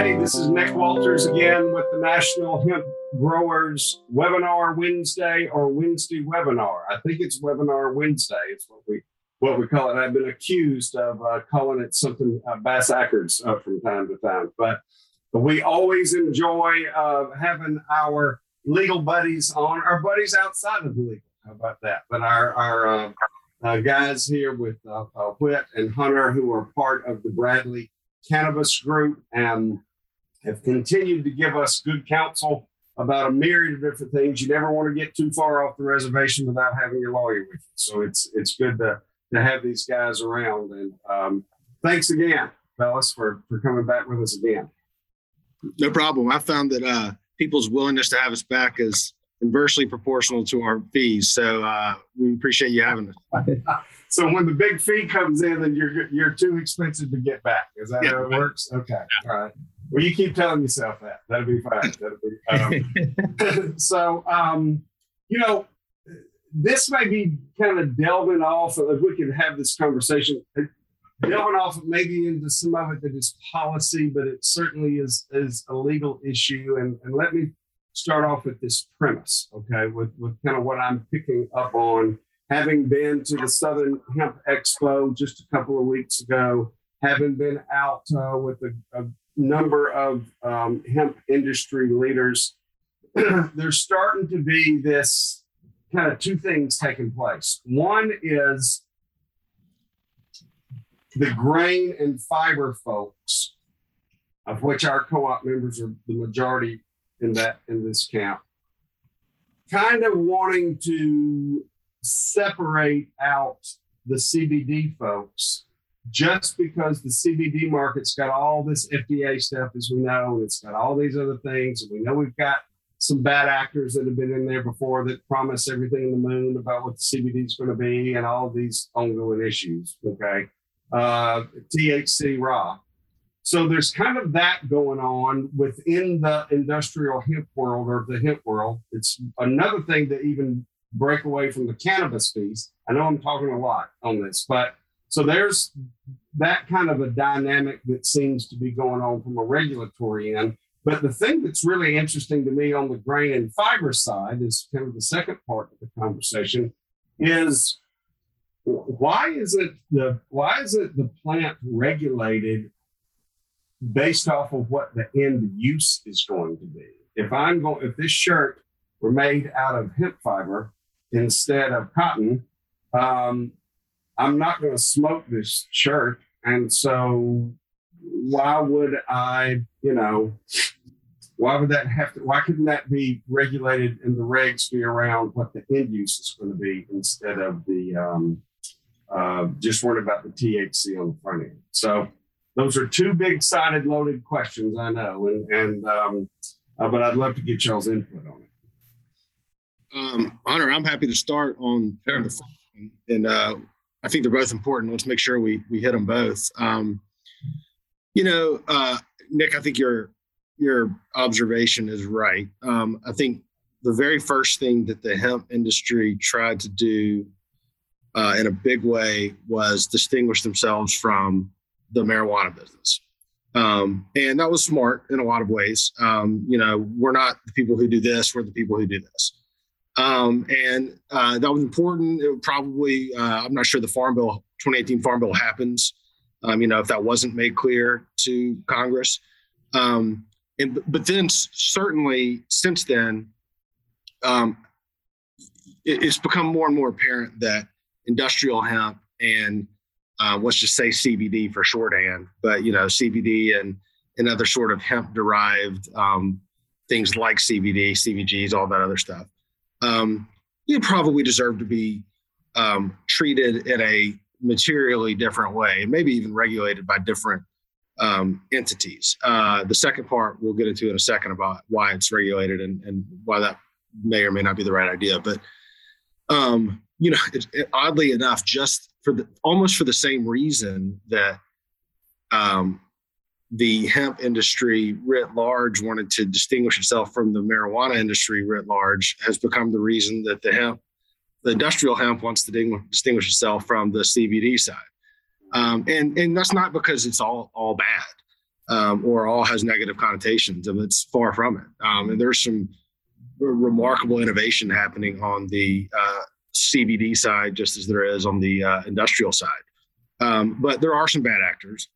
Hey, this is Nick Walters again with the National Hemp Growers Webinar Wednesday or Wednesday webinar. I think it's Webinar Wednesday. It's what we what we call it. I've been accused of uh, calling it something uh, Bass Ackards uh, from time to time, but we always enjoy uh, having our legal buddies on, our buddies outside of the legal. How about that? But our our uh, uh, guys here with Whit and Hunter, who are part of the Bradley Cannabis Group, and have continued to give us good counsel about a myriad of different things. You never want to get too far off the reservation without having your lawyer with you. So it's it's good to to have these guys around. And um, thanks again, fellas, for for coming back with us again. No problem. I found that uh, people's willingness to have us back is inversely proportional to our fees. So uh, we appreciate you having us. so when the big fee comes in, then you're you're too expensive to get back. Is that yeah, how it works? Okay. Yeah. All right. Well, you keep telling yourself that. That'll be fine. That'll be. Um, so, um, you know, this may be kind of delving off. Of, If we could have this conversation, delving off maybe into some of it that is policy, but it certainly is is a legal issue. And, and let me start off with this premise, okay, with with kind of what I'm picking up on, having been to the Southern Hemp Expo just a couple of weeks ago, having been out uh, with a, a number of um, hemp industry leaders, there's starting to be this kind of two things taking place. One is the grain and fiber folks, of which our co-op members are the majority in that in this camp, kind of wanting to separate out the CBD folks just because the CBD market's got all this FDA stuff, as we know, and it's got all these other things, and we know we've got some bad actors that have been in there before that promise everything in the moon about what the CBD is going to be and all these ongoing issues. Okay. Uh, THC raw. So there's kind of that going on within the industrial hemp world or the hemp world. It's another thing to even break away from the cannabis piece. I know I'm talking a lot on this, but so there's that kind of a dynamic that seems to be going on from a regulatory end. But the thing that's really interesting to me on the grain and fiber side is kind of the second part of the conversation is why is it the why is it the plant regulated based off of what the end use is going to be? If I'm going if this shirt were made out of hemp fiber instead of cotton, um, I'm not going to smoke this shirt. And so why would I, you know, why would that have to, why couldn't that be regulated and the regs be around what the end use is going to be instead of the, um, uh, just worried about the THC on the front end. So those are two big sided loaded questions, I know. And, and, um, uh, but I'd love to get y'all's input on it. Um, Hunter, I'm happy to start on, sure. on the and uh, I think they're both important. Let's make sure we we hit them both. Um, you know, uh, Nick, I think your your observation is right. Um, I think the very first thing that the hemp industry tried to do uh, in a big way was distinguish themselves from the marijuana business. Um, and that was smart in a lot of ways. Um, you know, we're not the people who do this, we're the people who do this. Um, and uh, that was important. It probably, uh, I'm not sure the Farm Bill, 2018 Farm Bill happens. Um, you know, if that wasn't made clear to Congress. Um, and but then certainly since then, um, it, it's become more and more apparent that industrial hemp and uh, let's just say CBD for shorthand, but you know CBD and and other sort of hemp derived um, things like CBD, CBGs, all that other stuff um, you probably deserve to be um, treated in a materially different way, and maybe even regulated by different um, entities. Uh, the second part we'll get into in a second about why it's regulated and, and why that may or may not be the right idea. But um, you know, it, it, oddly enough, just for the almost for the same reason that um, the hemp industry writ large wanted to distinguish itself from the marijuana industry writ large has become the reason that the hemp, the industrial hemp wants to distinguish itself from the CBD side. Um, and, and that's not because it's all, all bad. um, or all has negative connotations. And it's far from it. Um, and there's some remarkable innovation happening on the uh, CBD side, just as there is on the uh, industrial side. Um, but there are some bad actors.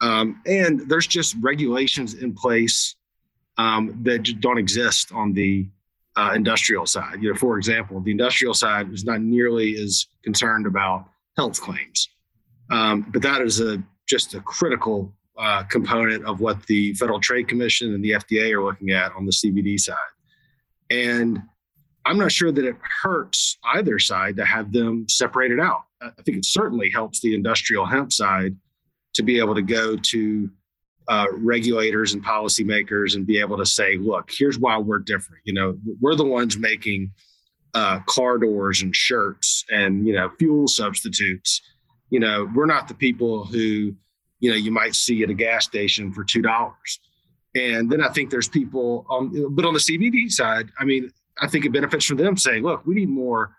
Um, and there's just regulations in place um, that don't exist on the uh, industrial side. You know, for example, the industrial side is not nearly as concerned about health claims, um, but that is a just a critical uh, component of what the Federal Trade Commission and the FDA are looking at on the CBD side. And I'm not sure that it hurts either side to have them separated out. I think it certainly helps the industrial hemp side to be able to go to uh, regulators and policymakers and be able to say, look, here's why we're different. You know, we're the ones making uh, car doors and shirts and, you know, fuel substitutes. You know, we're not the people who, you know, you might see at a gas station for $2. And then I think there's people, but on the CBD side, I mean, I think it benefits for them saying, look, we need more,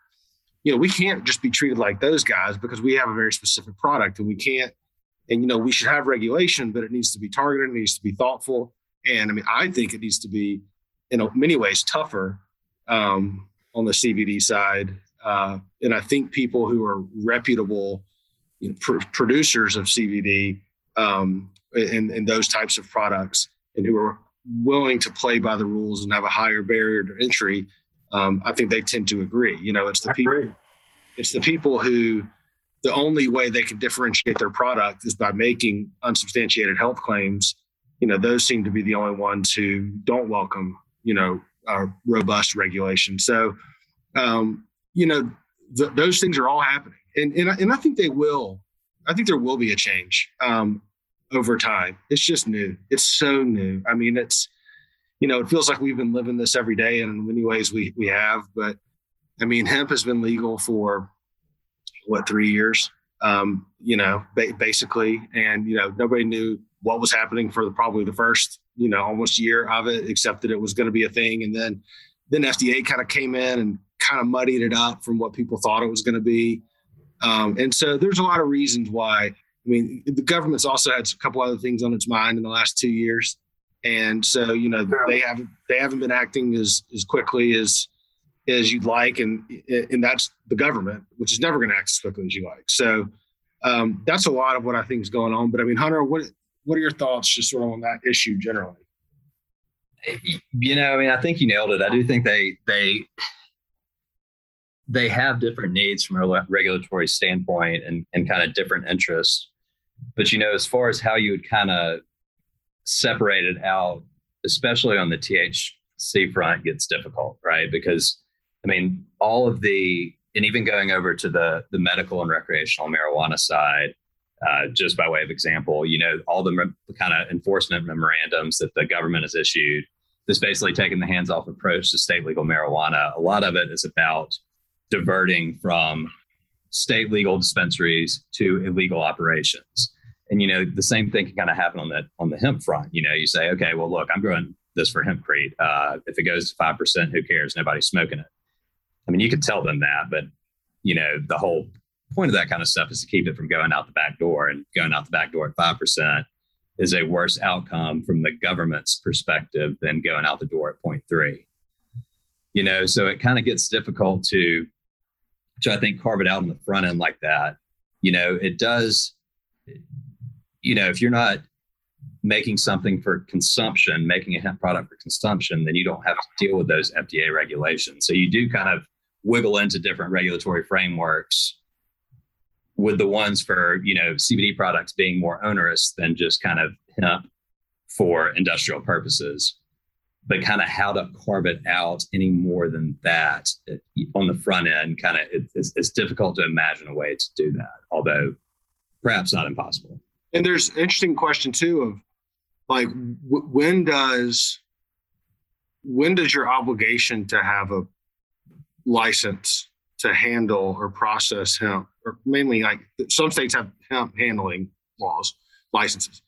you know, we can't just be treated like those guys because we have a very specific product and we can't and you know we should have regulation but it needs to be targeted it needs to be thoughtful. And i mean i think it needs to be in many ways tougher um, on the cbd side. Uh, and i think people who are reputable you know, pr- producers of cbd um, and, and those types of products and who are willing to play by the rules and have a higher barrier to entry um, i think they tend to agree. You know it's the people it's the people who the only way they can differentiate their product is by making unsubstantiated health claims. You know, those seem to be the only ones who don't welcome, you know, uh, robust regulation. So, um, you know, th- those things are all happening, and and I, and I think they will. I think there will be a change um, over time. It's just new. It's so new. I mean, it's you know, it feels like we've been living this every day, and in many ways we we have. But I mean, hemp has been legal for what three years, um, you know, ba- basically, and you know nobody knew what was happening for the, probably the first you know almost year of it, except that it was going to be a thing, and then then FDA kind of came in and kind of muddied it up from what people thought it was going to be, um, and so there's a lot of reasons why. I mean, the government's also had a couple other things on its mind in the last two years, and so you know they haven't they haven't been acting as as quickly as as you'd like, and and that's the government, which is never going to act as quickly as you like. So um, that's a lot of what I think is going on. But I mean, Hunter, what what are your thoughts just sort of on that issue generally? You know, I mean, I think you nailed it. I do think they they they have different needs from a regulatory standpoint and and kind of different interests. But you know, as far as how you would kind of separate it out, especially on the THC front, gets difficult, right? Because I mean, all of the, and even going over to the the medical and recreational marijuana side, uh, just by way of example, you know, all the kind of enforcement memorandums that the government has issued, this basically taking the hands-off approach to state legal marijuana. A lot of it is about diverting from state legal dispensaries to illegal operations. And you know, the same thing can kind of happen on the on the hemp front. You know, you say, okay, well, look, I'm growing this for hempcrete. Uh, if it goes to five percent, who cares? Nobody's smoking it. I mean, you could tell them that, but you know, the whole point of that kind of stuff is to keep it from going out the back door and going out the back door at 5% is a worse outcome from the government's perspective than going out the door at 0.3 you know so it kind of gets difficult to to i think carve it out on the front end like that. You know it does you know if you're not making something for consumption making a hemp product for consumption then you don't have to deal with those fda regulations. So you do kind of wiggle into different regulatory frameworks with the ones for you know CBD products being more onerous than just kind of hemp for industrial purposes. But kind of how to carve it out any more than that on the front end kind of it's, it's difficult to imagine a way to do that although perhaps not impossible. And there's an interesting question too of like w- when does when does your obligation to have a license to handle or process hemp, or mainly like some states have hemp handling laws, licenses.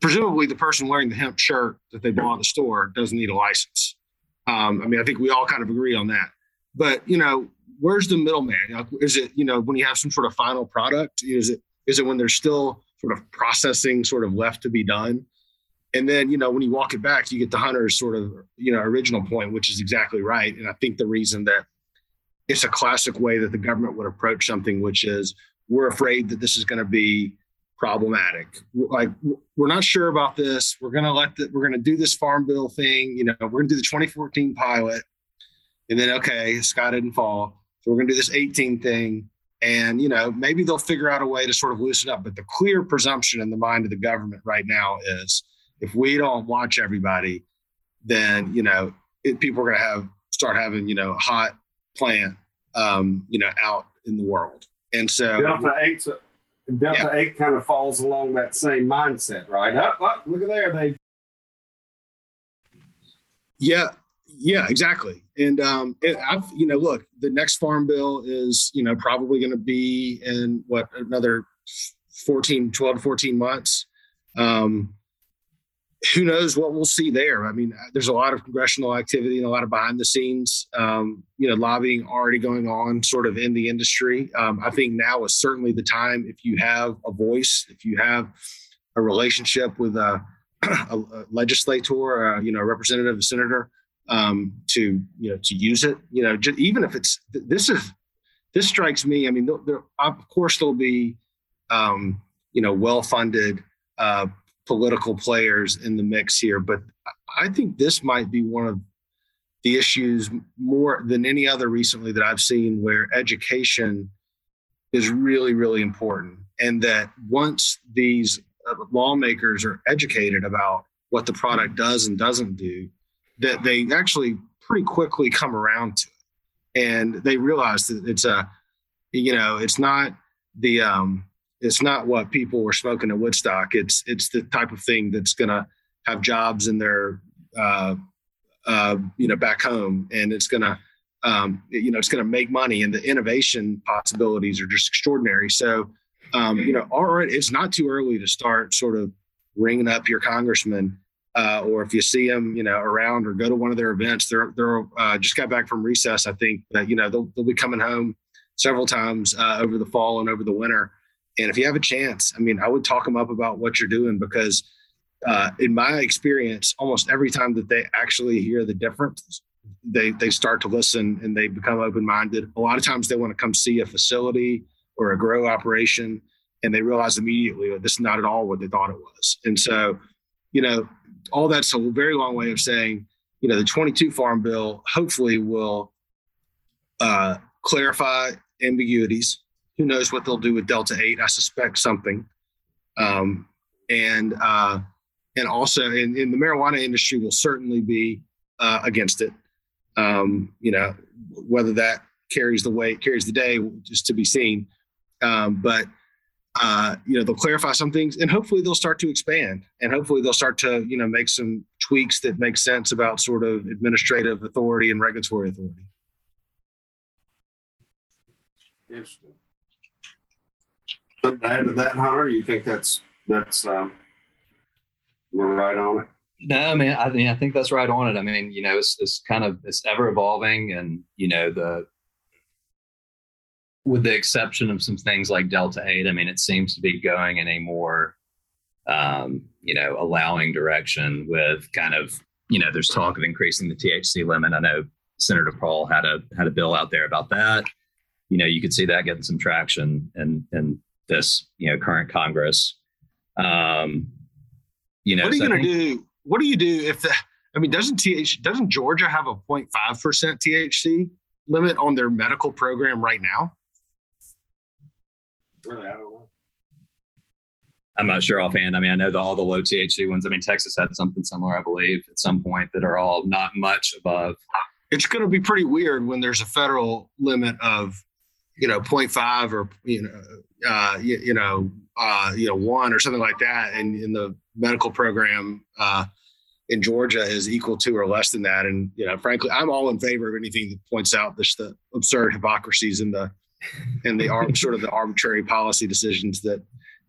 Presumably, the person wearing the hemp shirt that they bought at the store doesn't need a license. Um, I mean, I think we all kind of agree on that. But you know, where's the middleman? Is it you know when you have some sort of final product? Is it is it when there's still sort of processing sort of left to be done. And then, you know, when you walk it back, you get the hunter's sort of, you know, original point, which is exactly right. And I think the reason that it's a classic way that the government would approach something, which is we're afraid that this is going to be problematic. Like we're not sure about this. We're going to let the, we're going to do this farm bill thing. You know, we're going to do the 2014 pilot, and then okay, sky didn't fall, so we're going to do this 18 thing, and you know maybe they'll figure out a way to sort of loosen up. But the clear presumption in the mind of the government right now is if we don't watch everybody, then you know it, people are going to have start having you know hot plant um, you know out in the world. And so Delta Eight, Delta yeah. Eight kind of falls along that same mindset, right? Up, up, look at there, they. Yeah, yeah, exactly. And um, it, I've, you know, look, the next farm bill is, you know, probably going to be in what another 14, 12 to 14 months. Um, who knows what we'll see there? I mean, there's a lot of congressional activity and a lot of behind the scenes, um, you know, lobbying already going on sort of in the industry. Um, I think now is certainly the time if you have a voice, if you have a relationship with a, a, a legislator, uh, you know, a representative, a senator, um, to you know to use it. You know, just, even if it's this is this strikes me. I mean, there, of course there'll be um, you know well funded. Uh, political players in the mix here, but I think this might be one of the issues more than any other recently that I've seen where education is really, really important. And that once these uh, lawmakers are educated about what the product does and doesn't do, that they actually pretty quickly come around to it. And they realize that it's a, you know, it's not the, um, it's not what people were smoking at Woodstock. It's it's the type of thing that's going to have jobs in their uh, uh, you know back home, and it's going to um, you know it's going to make money, and the innovation possibilities are just extraordinary. So um, you know, all right, it's not too early to start sort of ringing up your congressman. Uh, or if you see them, you know, around or go to one of their events, they're they're uh, just got back from recess. I think that you know they'll they'll be coming home several times uh, over the fall and over the winter, and if you have a chance, I mean, I would talk them up about what you're doing because, uh, in my experience, almost every time that they actually hear the difference, they they start to listen and they become open minded. A lot of times they want to come see a facility or a grow operation, and they realize immediately that this is not at all what they thought it was. And so, you know, all that's a very long way of saying, you know, the 22 Farm Bill hopefully will uh, clarify ambiguities who knows what they'll do with Delta 8? I suspect something. Um, and uh, and also in, in the marijuana industry will certainly be uh, against it. Um, you know, whether that carries the weight, carries the day, just to be seen. Um, but uh, you know, they'll clarify some things, and hopefully they'll start to expand, and hopefully they'll start to you know make some tweaks that make sense about sort of administrative authority and regulatory authority. Interesting something to add to that, Hunter? You think that's that's um, we're right on it? No, I mean, I mean, I think that's right on it. I mean, you know, it's it's kind of it's ever evolving, and you know, the with the exception of some things like Delta Eight, I mean, it seems to be going in a more, um, you know, allowing direction with kind of, you know, there's talk of increasing the THC limit. I know Senator Paul had a had a bill out there about that. You know, you could see that getting some traction, and and this you know current Congress. Um, you know, what are you so going to do? What do you do if the? I mean, doesn't TH doesn't Georgia have a 0.5 percent THC limit on their medical program right now? Really, I don't know. I'm not sure offhand. I mean, I know the, all the low THC ones. I mean, Texas had something similar, I believe, at some point that are all not much above. It's going to be pretty weird when there's a federal limit of, you know, 0.5 or you know uh, you, you, know, uh, you know, one or something like that, and in the medical program uh, in Georgia is equal to or less than that. And you know, frankly, I'm all in favor of anything that points out this the absurd hypocrisies in the and the sort of the arbitrary policy decisions that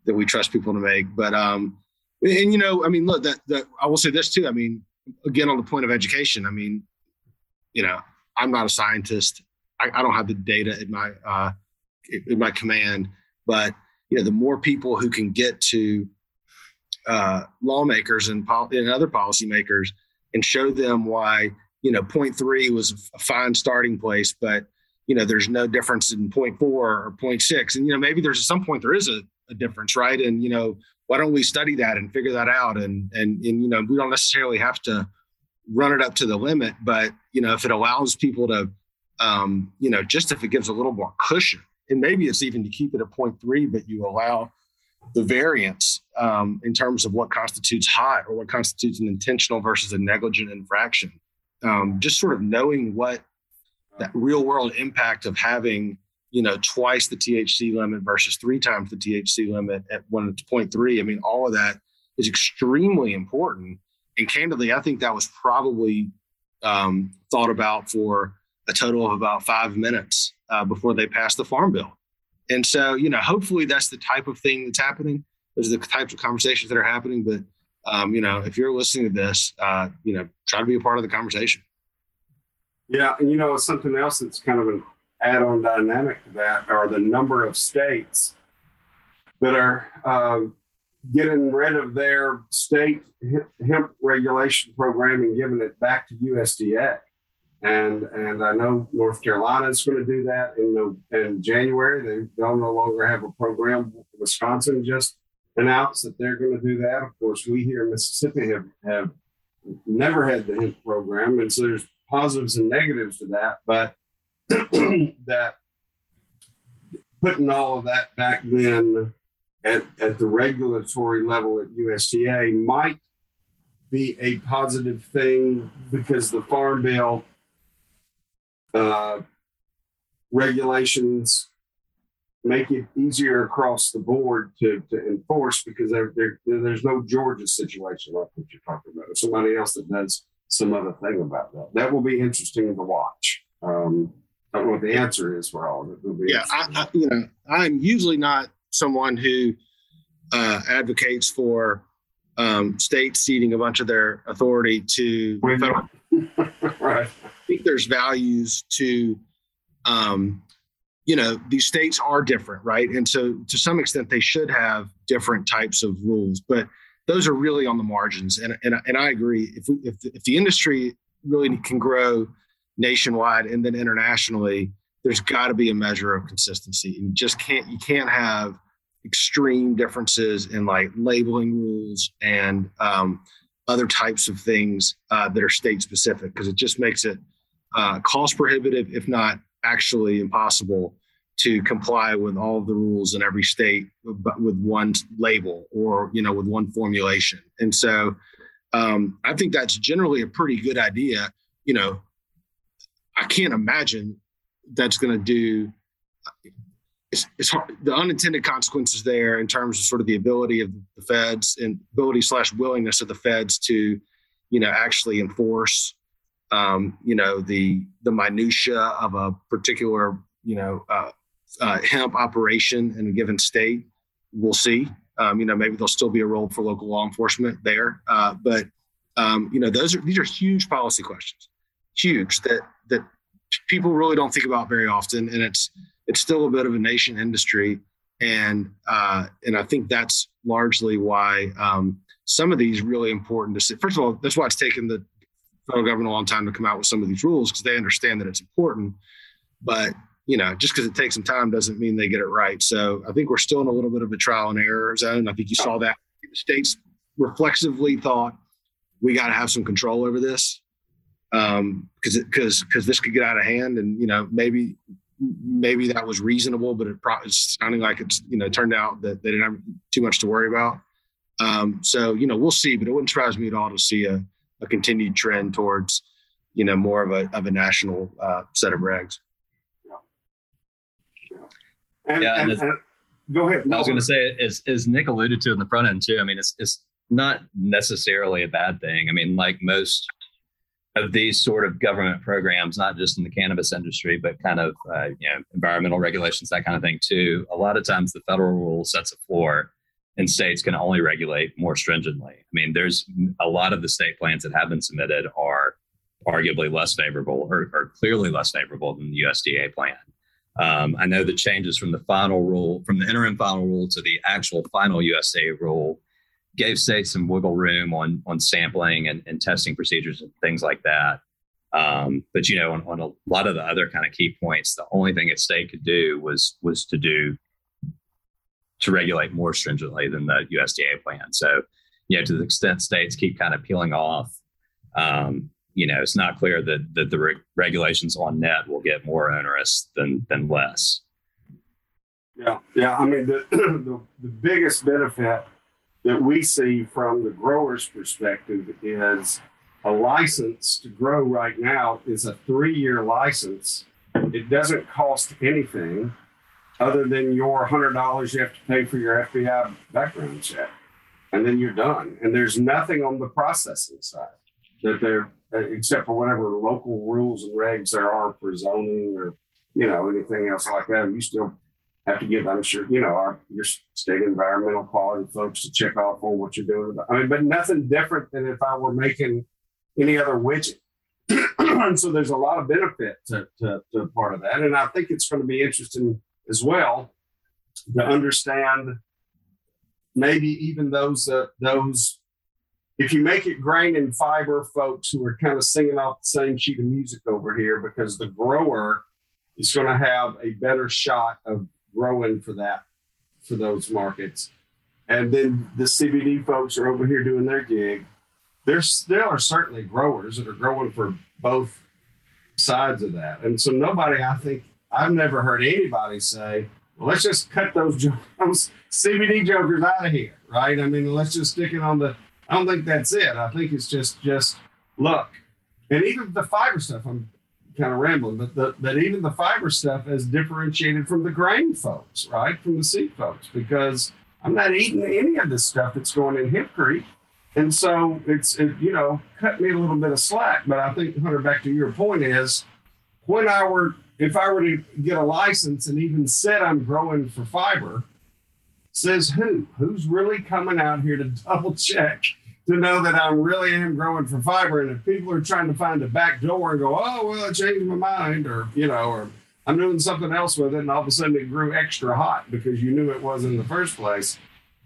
that we trust people to make. But um, and you know, I mean, look, that that I will say this too. I mean, again, on the point of education, I mean, you know, I'm not a scientist. I, I don't have the data in my uh, in my command but you know, the more people who can get to uh, lawmakers and, pol- and other policymakers and show them why, you know, point three was a fine starting place, but you know, there's no difference in point four or point six. And, you know, maybe there's at some point there is a, a difference, right? And, you know, why don't we study that and figure that out? And, and, and, you know, we don't necessarily have to run it up to the limit, but, you know, if it allows people to, um, you know, just if it gives a little more cushion, and maybe it's even to keep it at point 0.3, but you allow the variance um, in terms of what constitutes high or what constitutes an intentional versus a negligent infraction. Um, just sort of knowing what that real world impact of having you know twice the THC limit versus three times the THC limit at one it's point three. I mean, all of that is extremely important. And candidly, I think that was probably um, thought about for a total of about five minutes uh, before they passed the farm bill. And so, you know, hopefully that's the type of thing that's happening. Those are the types of conversations that are happening. But, um, you know, if you're listening to this, uh, you know, try to be a part of the conversation. Yeah, and you know something else that's kind of an add-on dynamic to that are the number of states that are uh, getting rid of their state hemp regulation program and giving it back to USDA. And and I know North Carolina is going to do that in in January. They they'll no longer have a program. Wisconsin just announced that they're going to do that. Of course, we here in Mississippi have have never had the hemp program, and so there's positives and negatives to that, but that putting all of that back then at, at the regulatory level at USDA might be a positive thing because the Farm Bill uh, regulations make it easier across the board to, to enforce because there, there, there's no Georgia situation like what you're talking about, or somebody else that does some other thing about that. That will be interesting to watch. Um, I don't know what the answer is for all of it. yeah, I, I, you know, I'm usually not someone who uh, advocates for um, states ceding a bunch of their authority to federal. right. Think there's values to, um, you know, these states are different, right? And so to some extent, they should have different types of rules, but those are really on the margins. And, and, and I agree. If, if, if the industry really can grow nationwide and then internationally, there's got to be a measure of consistency. You just can't, you can't have extreme differences in like labeling rules and um, other types of things uh, that are state specific because it just makes it uh, cost prohibitive, if not actually impossible to comply with all of the rules in every state but with one label or you know with one formulation. And so um, i think that's generally a pretty good idea. You know i can't imagine that's going to do it's, it's hard, the unintended consequences there in terms of sort of the ability of the feds and ability slash willingness of the feds to you know actually enforce um, you know the the minutia of a particular you know uh, uh, hemp operation in a given state. We'll see. Um, you know, maybe there'll still be a role for local law enforcement there. Uh, but um, you know, those are these are huge policy questions, huge that that people really don't think about very often, and it's it's still a bit of a nation industry, and uh, and I think that's largely why um, some of these really important. First of all, that's why it's taken the federal government a long time to come out with some of these rules because they understand that it's important. But you know, just because it takes some time doesn't mean they get it right. So I think we're still in a little bit of a trial and error zone. I think you saw that the states reflexively thought we got to have some control over this because um, because because this could get out of hand, and you know maybe maybe that was reasonable, but it pro- it's sounding like it's you know turned out that they didn't have too much to worry about. Um, so you know we'll see, but it wouldn't surprise me at all to see a, a continued trend towards you know more of a of a national uh, set of regs. And, yeah, and, and, go ahead. No. I was going to say, as, as Nick alluded to in the front end too. I mean, it's it's not necessarily a bad thing. I mean, like most of these sort of government programs, not just in the cannabis industry, but kind of uh, you know environmental regulations, that kind of thing too. A lot of times, the federal rule sets a floor, and states can only regulate more stringently. I mean, there's a lot of the state plans that have been submitted are arguably less favorable or, or clearly less favorable than the USDA plan. Um, I know the changes from the final rule, from the interim final rule to the actual final USDA rule, gave states some wiggle room on on sampling and, and testing procedures and things like that. Um, but you know, on, on, a lot of the other kind of key points, the only thing a state could do was was to do to regulate more stringently than the USDA plan. So, you know, to the extent states keep kind of peeling off, um, you know, it's not clear that that the re- regulations on net will get more onerous than than less. Yeah, yeah. I mean, the the, the biggest benefit that we see from the grower's perspective is a license to grow right now is a three-year license. It doesn't cost anything other than your hundred dollars you have to pay for your FBI background check, and then you're done. And there's nothing on the processing side that they're uh, except for whatever local rules and regs there are for zoning or you know anything else like that. You still have to give, I'm sure, you know, our your state environmental quality folks to check off on what you're doing. I mean, but nothing different than if I were making any other widget. and so there's a lot of benefit to, to, to part of that. And I think it's going to be interesting as well to understand maybe even those uh, those if you make it grain and fiber folks who are kind of singing off the same sheet of music over here because the grower is going to have a better shot of growing for that for those markets. And then the cbd folks are over here doing their gig. There's there are certainly growers that are growing for both sides of that. And so nobody i think i've never heard anybody say well, let's just cut those, those cbd jokers out of here right i mean let's just stick it on the I don't think that's it. I think it's just just luck. And even the fiber stuff, I'm kind of rambling, but the, that even the fiber stuff is differentiated from the grain folks, right? From the seed folks, because I'm not eating any of this stuff that's going in Hempcrete. And so it's, it, you know, cut me a little bit of slack. But I think, Hunter, back to your point is when I were, if I were to get a license and even said I'm growing for fiber, Says who? Who's really coming out here to double check to know that I really am growing for fiber? And if people are trying to find a back door and go, oh, well, I changed my mind, or, you know, or I'm doing something else with it, and all of a sudden it grew extra hot because you knew it was in the first place.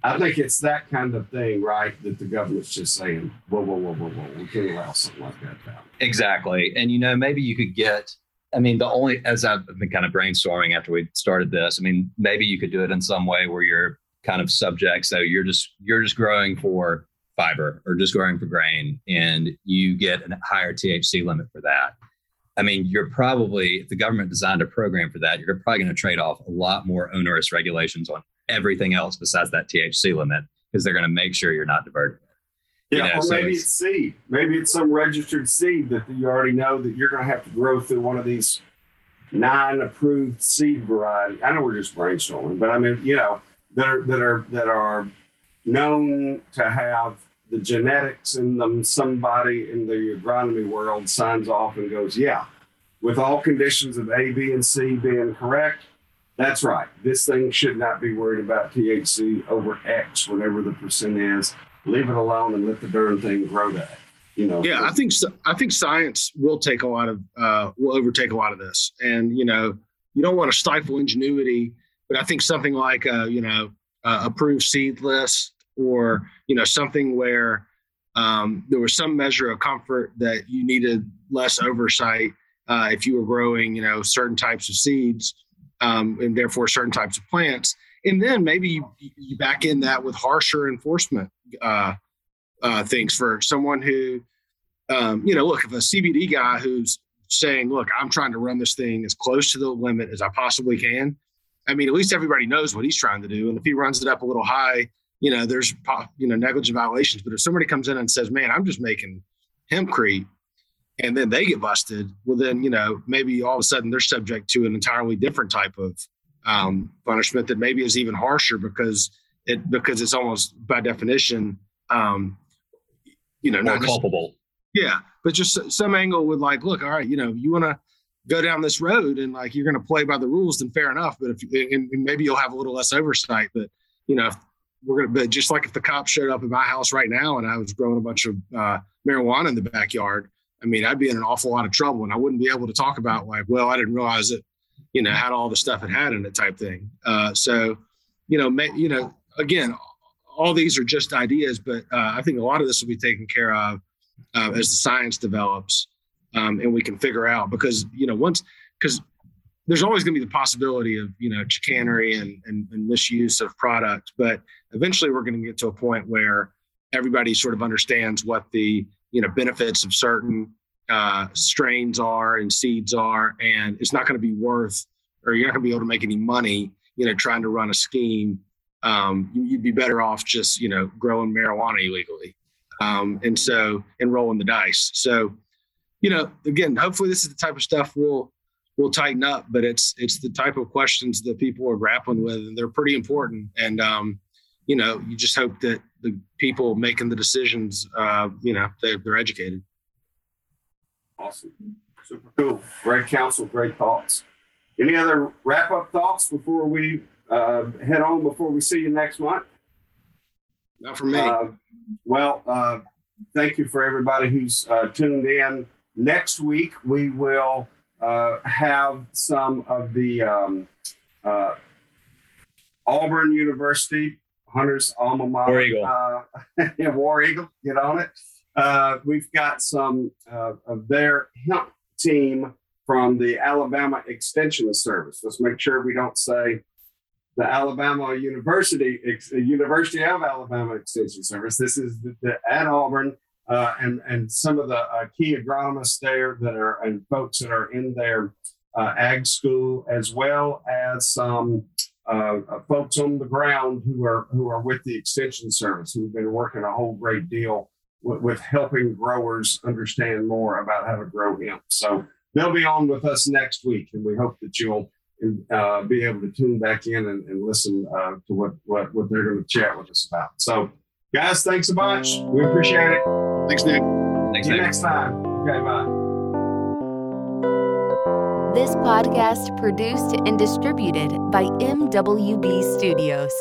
I think it's that kind of thing, right? That the government's just saying, whoa, whoa, whoa, whoa, whoa, we can't allow something like that. Exactly. And, you know, maybe you could get, I mean, the only, as I've been kind of brainstorming after we started this, I mean, maybe you could do it in some way where you're kind of subject. So you're just, you're just growing for fiber or just growing for grain and you get a higher THC limit for that. I mean, you're probably, if the government designed a program for that, you're probably going to trade off a lot more onerous regulations on everything else besides that THC limit because they're going to make sure you're not diverting yeah, you know, or so maybe it's, it's, seed. Maybe it's some registered seed that you already know that you're going to have to grow through one of these nine approved seed variety. I know we're just brainstorming, but I mean, you know, that are that are that are known to have the genetics in them. Somebody in the agronomy world signs off and goes, "Yeah, with all conditions of A, B, and C being correct, that's right. This thing should not be worried about THC over X, whatever the percent is." Leave it alone and let the darn thing grow that. You know. Yeah, I think I think science will take a lot of uh, will overtake a lot of this, and you know you don't want to stifle ingenuity, but I think something like a, uh, you know uh, approved seed list or you know something where um, there was some measure of comfort that you needed less oversight uh, if you were growing you know certain types of seeds um, and therefore certain types of plants and then maybe you, you back in that with harsher enforcement uh, uh, things for someone who, um, you know, look, if a CBD guy who's saying, look, I'm trying to run this thing as close to the limit as I possibly can. I mean, at least everybody knows what he's trying to do. And if he runs it up a little high, you know, there's, you know, negligent violations. But if somebody comes in and says, man, I'm just making hempcrete and then they get busted, well, then, you know, maybe all of a sudden they're subject to an entirely different type of um, punishment that maybe is even harsher because it because it's almost by definition, um, you know, more not culpable. yeah, but just some angle with like, look, all right, you know, you want to go down this road and like you're going to play by the rules, then fair enough. But if and, and maybe you'll have a little less oversight. But you know, we're gonna. But just like if the cops showed up at my house right now and I was growing a bunch of uh, marijuana in the backyard, I mean, I'd be in an awful lot of trouble, and I wouldn't be able to talk about like, well, I didn't realize it you know, had all the stuff it had in it type thing. Uh, so, you know, you know, again, all these are just ideas, but uh, I think a lot of this will be taken care of uh, as the science develops um, and we can figure out because, you know, once, because there's always going to be the possibility of, you know, chicanery and, and, and misuse of product, but eventually we're going to get to a point where everybody sort of understands what the, you know, benefits of certain uh, strains are and seeds are, and it's not going to be worth, or you're not going to be able to make any money, you know, trying to run a scheme. Um, you'd be better off just you know growing marijuana illegally um, and so and rolling the dice. So you know again hopefully this is the type of stuff we'll we'll tighten up but it's it's the type of questions that people are grappling with and they're pretty important. And um, you know you just hope that the people making the decisions uh, you know they're, they're educated awesome super cool great counsel great thoughts any other wrap up thoughts before we uh, head on before we see you next month? Not for me. Uh, well, uh, thank you for everybody who's uh, tuned in. Next week, we will uh, have some of the um, uh, Auburn University Hunters alma mater. War Eagle. War Eagle. Get on it. We've got some of their hemp team from the Alabama Extension Service. Let's make sure we don't say the Alabama University, University of Alabama Extension Service. This is the, the at Auburn, uh, and and some of the uh, key agronomists there that are and folks that are in their uh, ag school, as well as some uh, uh, folks on the ground who are who are with the Extension Service, who've been working a whole great deal with, with helping growers understand more about how to grow hemp. So they'll be on with us next week, and we hope that you'll uh, be able to tune back in and, and listen uh, to what, what, what they're going to chat with us about. So, guys, thanks a bunch. We appreciate it. Thanks, Nick. Thanks, See Nick. you next time. Okay, bye. This podcast produced and distributed by MWB Studios.